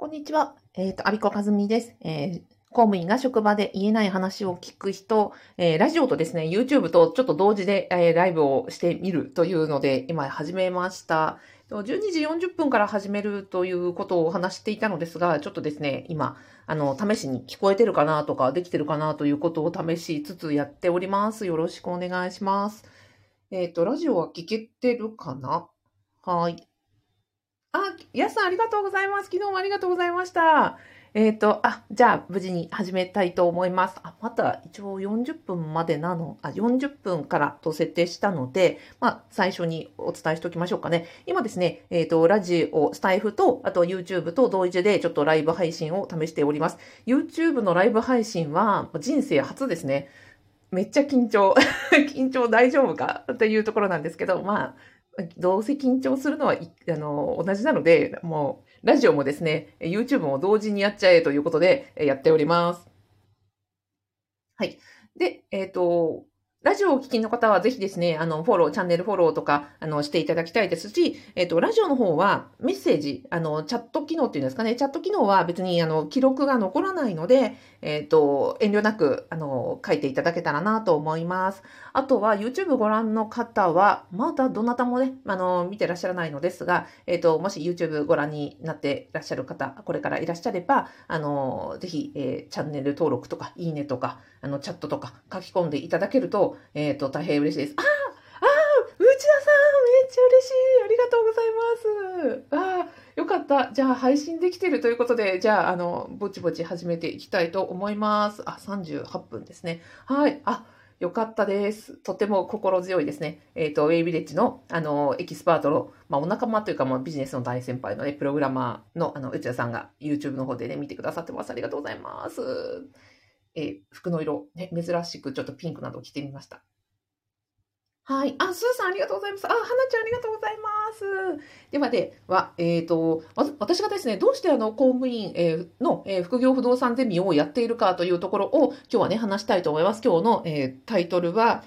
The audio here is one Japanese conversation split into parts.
こんにちは。えっ、と、アビコカズミです。えー公務員が職場で言えない話を聞く人、えーラジオとですね、YouTube とちょっと同時で、えライブをしてみるというので、今始めました。12時40分から始めるということを話していたのですが、ちょっとですね、今、あの、試しに聞こえてるかなとか、できてるかなということを試しつつやっております。よろしくお願いします。えっ、と、ラジオは聞けてるかな？はい。あ、やすさんありがとうございます。昨日もありがとうございました。えっ、と、あ、じゃあ、無事に始めたいと思います。あ、また、一応40分までなの、あ、40分からと設定したので、まあ、最初にお伝えしておきましょうかね。今ですね、えっ、と、ラジオ、スタイフと、あと YouTube と同時でちょっとライブ配信を試しております。YouTube のライブ配信は、人生初ですね。めっちゃ緊張。緊張大丈夫か？っていうところなんですけど、まあ、どうせ緊張するのはあの同じなので、もう、ラジオもですね、YouTube も同時にやっちゃえということでやっております。はい。で、えっ、と、ラジオをお聞きの方はぜひですね、あの、フォロー、チャンネルフォローとか、あの、していただきたいですし、えっ、と、ラジオの方はメッセージ、あの、チャット機能っていうんですかね、チャット機能は別に、あの、記録が残らないので、えっ、と、遠慮なく、あの、書いていただけたらなと思います。あとは YouTube ご覧の方は、まだどなたもね、あの、見てらっしゃらないのですが、えっ、と、もし YouTube ご覧になってらっしゃる方、これからいらっしゃれば、あの、ぜひ、えーチャンネル登録とか、いいねとか、あの、チャットとか書き込んでいただけると、えっ、と、大変嬉しいです。ああああ内田さんめっちゃ嬉しいありがとうございますああよかった。じゃあ配信できてるということで、じゃあ、あの、ぼちぼち始めていきたいと思います。あ、38分ですね。はい。あ、よかったです。とても心強いですね。えっ、と、ウェイビレッジの、あの、エキスパートの、まあ、お仲間というか、まあ、ビジネスの大先輩のね、プログラマーの、あの、内田さんが YouTube の方でね、見てくださってます。ありがとうございます。えー服の色、ね、珍しくちょっとピンクなどを着てみました。はい。あ、スーさんありがとうございます。あ、はなちゃんありがとうございます。ではでは、えっ、と、私がですね、どうしてあの、公務員、えの、え副業不動産ゼミをやっているかというところを、今日はね、話したいと思います。今日の、えータイトルは、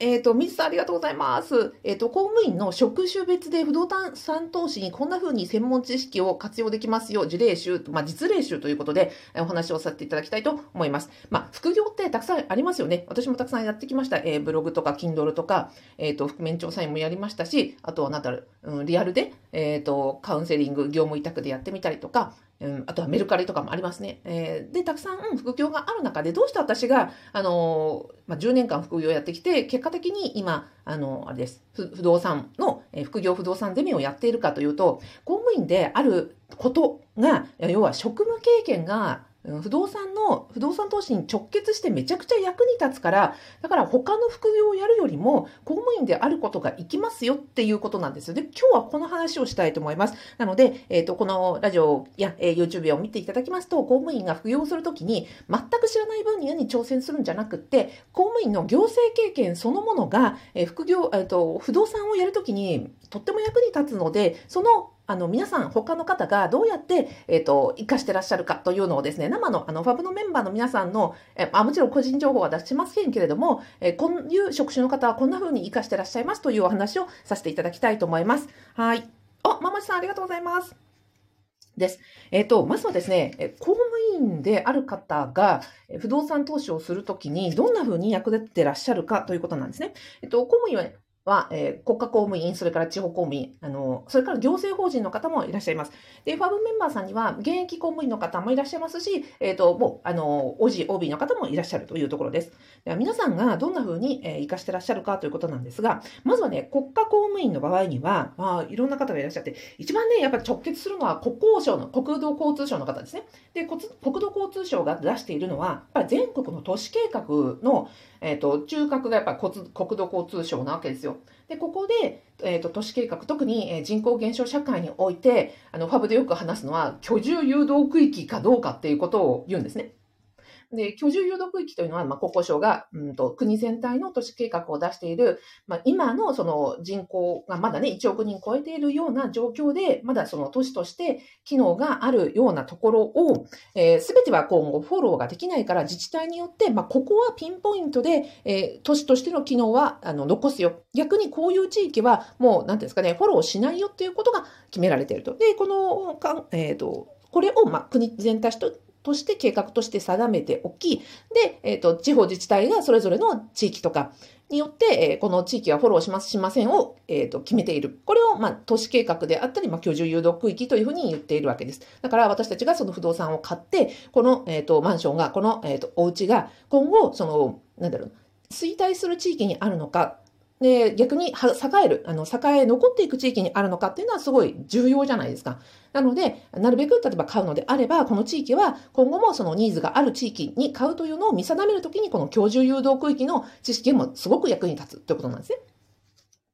えっ、と、水さんありがとうございます。えっ、と、公務員の職種別で不動産投資にこんな風に専門知識を活用できますよ。事例集、まあ、実例集ということで、お話をさせていただきたいと思います。まあ、副業ってたくさんありますよね。私もたくさんやってきました。えーブログとか、Kindle とか、えっ、と、覆面調査員もやりましたし、あとはなんだろう、うん、リアルで、えっ、と、カウンセリング、業務委託でやってみたりとか、うん、あとはメルカリとかもありますね。えーで、たくさん、うん副業がある中で、どうして私が、あのーまあ、10年間副業やってきて、結果的に今、あのーあれです、不不動産の、えー副業不動産ゼミをやっているかというと、公務員であることが、要は職務経験が、不動産の、不動産投資に直結してめちゃくちゃ役に立つから、だから他の副業をやるよりも、公務員であることがいきますよっていうことなんですよ。で、今日はこの話をしたいと思います。なので、えっ、と、このラジオや、えー YouTube を見ていただきますと、公務員が副業するときに、全く知らない分野に挑戦するんじゃなくって、公務員の行政経験そのものが、えー副業、えっ、と、不動産をやるときにとっても役に立つので、そのあの、皆さん、他の方がどうやって、えっ、と、活かしてらっしゃるかというのをですね、生の、あの、ファブのメンバーの皆さんの、えあもちろん個人情報は出しませんけれども、えこういう職種の方はこんな風に活かしてらっしゃいますというお話をさせていただきたいと思います。はい。あ、ママさんありがとうございます。です。えっ、と、まずはですね、公務員である方が不動産投資をするときにどんな風に役立ってらっしゃるかということなんですね。えっ、と、公務員はは、えー国家公務員、それから地方公務員、あの、それから行政法人の方もいらっしゃいます。で、ファブメンバーさんには、現役公務員の方もいらっしゃいますし、えっ、と、もう、あの、OG、OB の方もいらっしゃるというところです。では皆さんがどんな風に、えー活かしてらっしゃるかということなんですが、まずはね、国家公務員の場合には、まあ、いろんな方がいらっしゃって、一番ね、やっぱり直結するのは国交省の、国土交通省の方ですね。で、国土交通省が出しているのは、やっぱり全国の都市計画の、えっ、と、中核がやっぱり国国土交通省なわけですよ。で、ここで、えっ、と、都市計画、特に、人口減少社会において、あの、ファブでよく話すのは、居住誘導区域かどうかっていうことを言うんですね。で、居住誘導区域というのは、まあ、国交省が、うんと、国全体の都市計画を出している、まあ、今のその人口がまだね、1億人超えているような状況で、まだその都市として機能があるようなところを、えー、全ては今後フォローができないから自治体によって、まあ、ここはピンポイントで、えー都市としての機能はあの残すよ。逆にこういう地域はもう、なんていうんですかね、フォローしないよっていうことが決められていると。で、このかん、えーとこれを、まあ、国全体ととして計画として定めておき、で、えっ、ー、と、地方自治体がそれぞれの地域とかによって、えー、この地域はフォローします、しませんを、えっ、ー、と、決めている。これを、まあ、都市計画であったり、まあ、居住誘導区域というふうに言っているわけです。だから私たちがその不動産を買って、この、えっ、と、マンションが、この、えっ、と、お家が今後、その、なんだろう、衰退する地域にあるのか、で、逆に栄える、あの、栄え残っていく地域にあるのかっていうのはすごい重要じゃないですか。なので、なるべく例えば買うのであれば、この地域は今後もそのニーズがある地域に買うというのを見定めるときに、この居住誘導区域の知識もすごく役に立つということなんですね。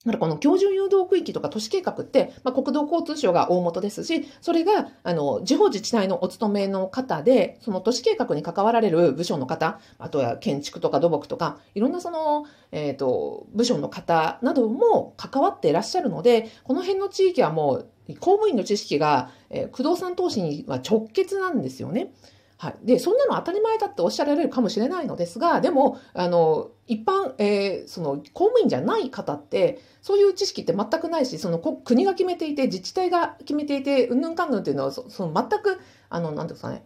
だからこの居住誘導区域とか都市計画って、まあ、国土交通省が大元ですし、それが、あの、地方自治体のお勤めの方で、その都市計画に関わられる部署の方、あとは建築とか土木とか、いろんなその、えっ、ー、と、部署の方なども関わっていらっしゃるので、この辺の地域はもう、公務員の知識が、えー、不動産投資には直結なんですよね。はい。で、そんなの当たり前だっておっしゃられるかもしれないのですが、でも、あの、一般、えー、その、公務員じゃない方って、そういう知識って全くないし、その、国が決めていて、自治体が決めていて、うんぬんかんぬんっていうのは、その、全く、あの、なんていうかね、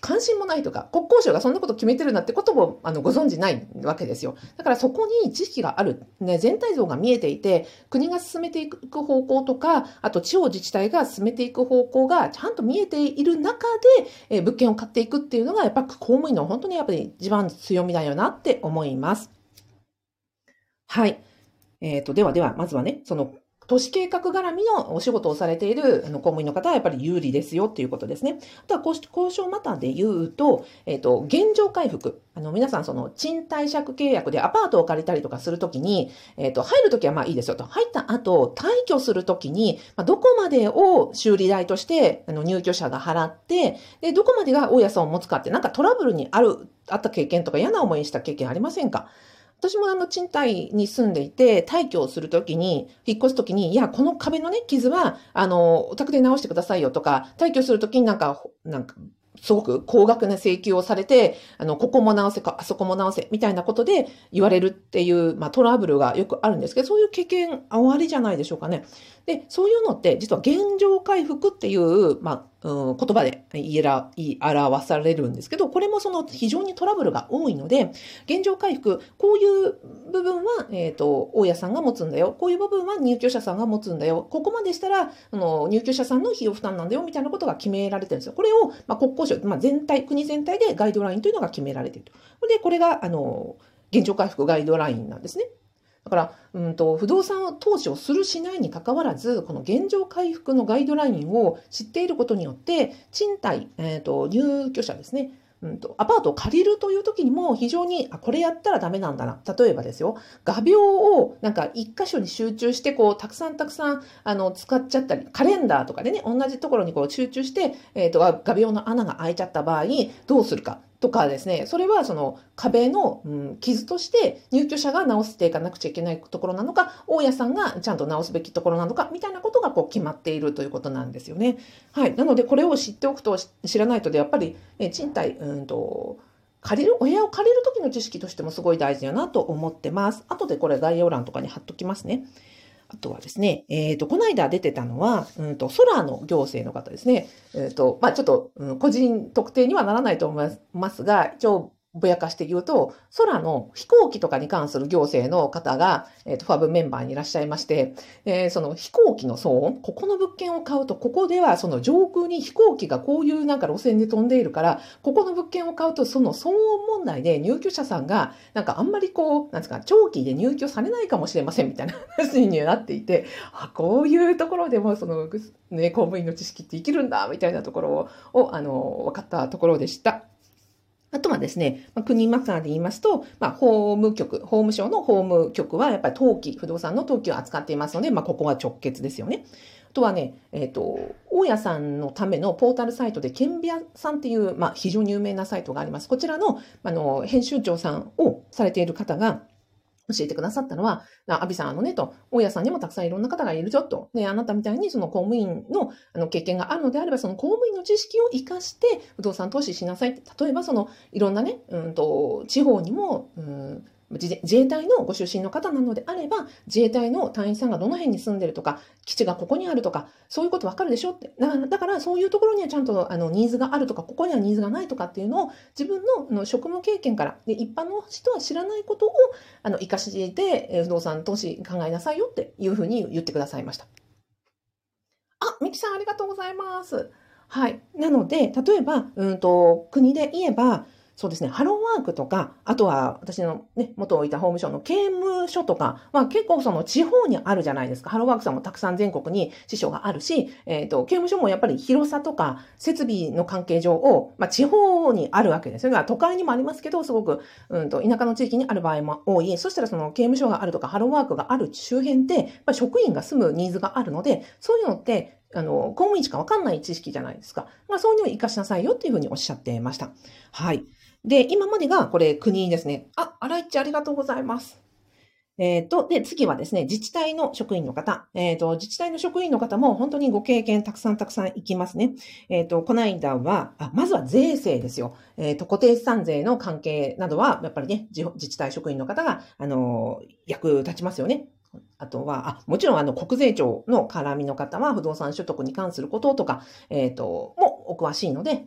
関心もないとか、国交省がそんなこと決めてるなってこともあのご存じないわけですよ。だからそこに知識がある、ね、全体像が見えていて、国が進めていく方向とか、あと地方自治体が進めていく方向がちゃんと見えている中で、え物件を買っていくっていうのが、やっぱ公務員の本当にやっぱり一番強みだよなって思います。はい。えっ、ー、と、ではでは、まずはね、その都市計画絡みのお仕事をされている公務員の方はやっぱり有利ですよっていうことですね。あとは交渉またで言うと、えっ、ー、と、現状回復。あの、皆さんその賃貸借契約でアパートを借りたりとかするときに、えっ、ー、と、入るときはまあいいですよと。入った後、退去するときに、まあ、どこまでを修理代としてあの入居者が払って、で、どこまでが大家さんを持つかってなんかトラブルにある、あった経験とか嫌な思いした経験ありませんか？私もあの賃貸に住んでいて、退去をするときに、引っ越すときに、いや、この壁のね、傷は、あの、お宅で直してくださいよとか、退去するときになんか、なんか、すごく高額な請求をされて、あの、ここも直せか、あそこも直せ、みたいなことで言われるっていう、まあ、トラブルがよくあるんですけど、そういう経験、あわりじゃないでしょうかね。で、そういうのって、実は現状回復っていう、まあ、うん、言葉で言い表されるんですけど、これもその非常にトラブルが多いので、現状回復、こういう部分は、えっ、ー、と、大家さんが持つんだよ。こういう部分は入居者さんが持つんだよ。ここまでしたら、あの、入居者さんの費用負担なんだよ、みたいなことが決められてるんですよ。これを、まあ、国交省、まあ、全体、国全体でガイドラインというのが決められていると。で、これが、あの、現状回復ガイドラインなんですね。だから、うんと、不動産投資をするしないにかかわらず、この現状回復のガイドラインを知っていることによって、賃貸、え、ー、と、入居者ですね。うんと、アパートを借りるという時にも非常に、あ、これやったらダメなんだな。例えばですよ、画鋲をなんか一箇所に集中して、こう、たくさんたくさん、あの、使っちゃったり、カレンダーとかでね、同じところにこう集中して、えっ、ー、と、画鋲の穴が開いちゃった場合、どうするか。とかですね、それはその壁の、うん、傷として入居者が直していかなくちゃいけないところなのか、大家さんがちゃんと直すべきところなのか、みたいなことがこう決まっているということなんですよね。はい。なので、これを知っておくと、知らないとで、やっぱり、え賃貸、うんと、借りる、お部屋を借りる時の知識としてもすごい大事だなと思ってます。後でこれ概要欄とかに貼っときますね。あとはですね、えっ、ー、と、この間出てたのは、うんと、ソラーの行政の方ですね。えっ、ー、と、まあちょっと、うん、個人特定にはならないと思いますが、一応、ぼやかして言うと、空の飛行機とかに関する行政の方が、えっ、ー、と、ファブメンバーにいらっしゃいまして、えー、その飛行機の騒音、ここの物件を買うと、ここではその上空に飛行機がこういうなんか路線で飛んでいるから、ここの物件を買うと、その騒音問題で入居者さんが、なんかあんまりこう、なんですか、長期で入居されないかもしれませんみたいな 話になっていて、あ、こういうところでも、その、ね、公務員の知識って生きるんだ、みたいなところを、あの、分かったところでした。あとはですね、まあ、国マカーで言いますと、まあ、法務局、法務省の法務局はやっぱり登記、不動産の登記を扱っていますので、まあ、ここは直結ですよね。あとはね、えっ、ー、と、大家さんのためのポータルサイトで、ケンビアさんっていう、まあ、非常に有名なサイトがあります。こちらの、あの、編集長さんをされている方が、教えてくださったのは、アビさんあのねと、大家さんにもたくさんいろんな方がいるぞと。ね、あなたみたいにその公務員のあの経験があるのであれば、その公務員の知識を活かして不動産投資しなさいって。例えばそのいろんなね、うんと、地方にも、うん自衛隊のご出身の方なのであれば、自衛隊の隊員さんがどの辺に住んでるとか、基地がここにあるとか、そういうことわかるでしょって。だから、そういうところにはちゃんとあのニーズがあるとか、ここにはニーズがないとかっていうのを自分のの職務経験から、で一般の人は知らないことをあの生かして不動産投資考えなさいよっていうふうに言ってくださいました。あ、ミキさんありがとうございます。はい。なので、例えば、うんと、国で言えば、そうですね、ハローワークとか、あとは私のね、元いた法務省の刑務所とか、まあ結構その地方にあるじゃないですか。ハローワークさんもたくさん全国に支所があるし、えっ、ー、と、刑務所もやっぱり広さとか設備の関係上を、まあ地方にあるわけですよね。都会にもありますけど、すごく、うんと、田舎の地域にある場合も多い。そしたらその刑務所があるとか、ハローワークがある周辺って、まあ、職員が住むニーズがあるので、そういうのって、あの、公務員しかわかんない知識じゃないですか。まあ、そういうのを活かしなさいよっていうふうにおっしゃってました。はい。で、今までがこれ国ですね。あ、あらいっちありがとうございます。えっ、ー、と、で、次はですね、自治体の職員の方。えっ、ー、と、自治体の職員の方も本当にご経験たくさんたくさんいきますね。えっ、ー、と、この間は、あ、まずは税制ですよ。えっ、と、固定資産税の関係などは、やっぱりね、自治体職員の方が、あの、役立ちますよね。あとは、あ、もちろんあの国税庁の絡みの方は不動産所得に関することとか、えっ、と、もお詳しいので、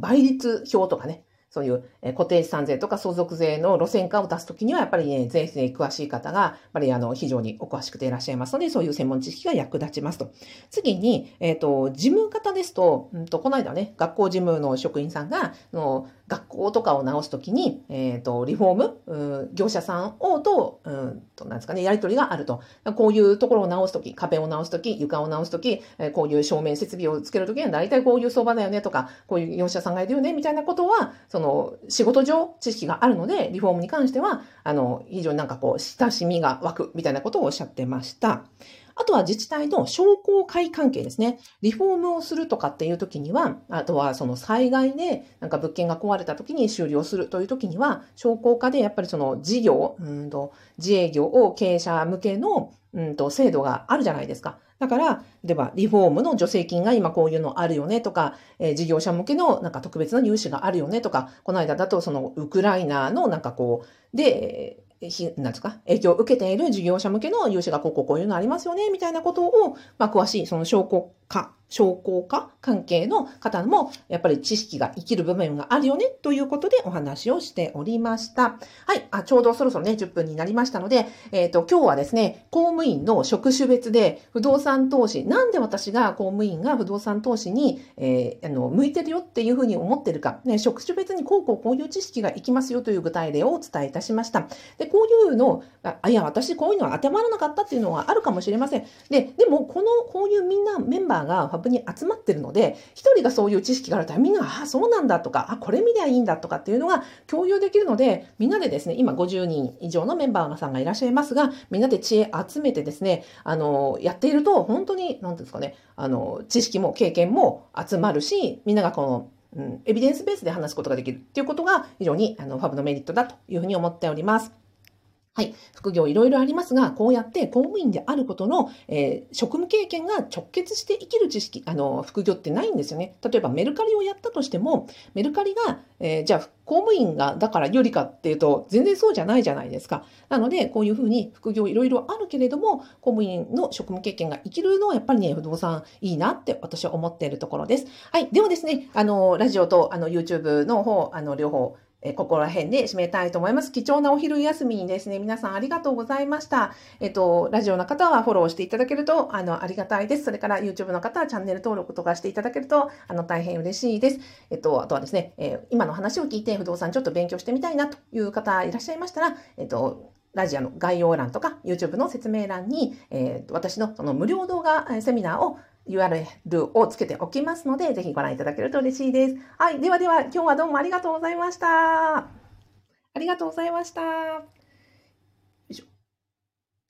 倍率表とかね、そういう固定資産税とか相続税の路線化を出すときには、やっぱりね、税制に詳しい方が、やっぱりあの、非常にお詳しくていらっしゃいますので、そういう専門知識が役立ちますと。次に、えっ、ー、と、事務方ですと、うんと、この間ね、学校事務の職員さんが、の学校とかを直すときに、えっ、ー、と、リフォーム、業者さんをと、うんと、なんですかね、やり取りがあると。こういうところを直すとき、壁を直すとき、床を直すとき、こういう照明設備をつけるときには、大体こういう相場だよねとか、こういう業者さんがいるよね、みたいなことは、その、仕事上知識があるので、リフォームに関しては、あの、非常になんかこう、親しみが湧く、みたいなことをおっしゃってました。あとは自治体の商工会関係ですね。リフォームをするとかっていう時には、あとはその災害でなんか物件が壊れた時に終了するという時には、商工化でやっぱりその事業、うんと自営業を経営者向けのうんと制度があるじゃないですか。だから、では、リフォームの助成金が今こういうのあるよねとか、えー、事業者向けのなんか特別な融資があるよねとか、この間だとそのウクライナのなんかこう、で、なんですか、影響を受けている事業者向けの融資がこうこうこういうのありますよね、みたいなことを、まあ、詳しい、その証拠化商工化関係の方も、やっぱり知識が生きる部分があるよね、ということでお話をしておりました。はい。あ、ちょうどそろそろね、10分になりましたので、えっ、ー、と、今日はですね、公務員の職種別で不動産投資、なんで私が公務員が不動産投資に、えー、あの、向いてるよっていうふうに思ってるか、ね、職種別にこうこうこういう知識がいきますよという具体例をお伝えいたしました。で、こういうの、あ、いや、私こういうのは当てはまらなかったっていうのはあるかもしれません。で、でも、この、こういうみんなメンバーがファブに集まってるので、一人がそういう知識があるとみんなが、あ、そうなんだとか、あ、これ見りゃいいんだとかっていうのが共有できるので、みんなでですね、今50人以上のメンバーさんがいらっしゃいますが、みんなで知恵集めてですね、あの、やっていると、本当に、なんですかね、あの、知識も経験も集まるし、みんながこの、うん、エビデンスベースで話すことができるっていうことが非常にあのファブのメリットだというふうに思っております。はい。副業いろいろありますが、こうやって公務員であることの、えー、職務経験が直結して生きる知識、あの、副業ってないんですよね。例えばメルカリをやったとしても、メルカリが、えー、じゃあ公務員がだから有利かっていうと、全然そうじゃないじゃないですか。なので、こういうふうに副業いろいろあるけれども、公務員の職務経験が生きるのはやっぱりね、不動産いいなって私は思っているところです。はい。ではですね、あの、ラジオとあの YouTube の方、あの、両方、えここら辺で締めたいと思います。貴重なお昼休みにですね、皆さんありがとうございました。えっと、ラジオの方はフォローしていただけると、あの、ありがたいです。それから YouTube の方はチャンネル登録とかしていただけると、あの、大変嬉しいです。えっと、あとはですね、えー、今の話を聞いて不動産ちょっと勉強してみたいなという方いらっしゃいましたら、えっと、ラジオの概要欄とか YouTube の説明欄に、えー、私のその無料動画セミナーを URL をつけておきますので、ぜひご覧いただけると嬉しいです。はい。ではでは、今日はどうもありがとうございました。ありがとうございました。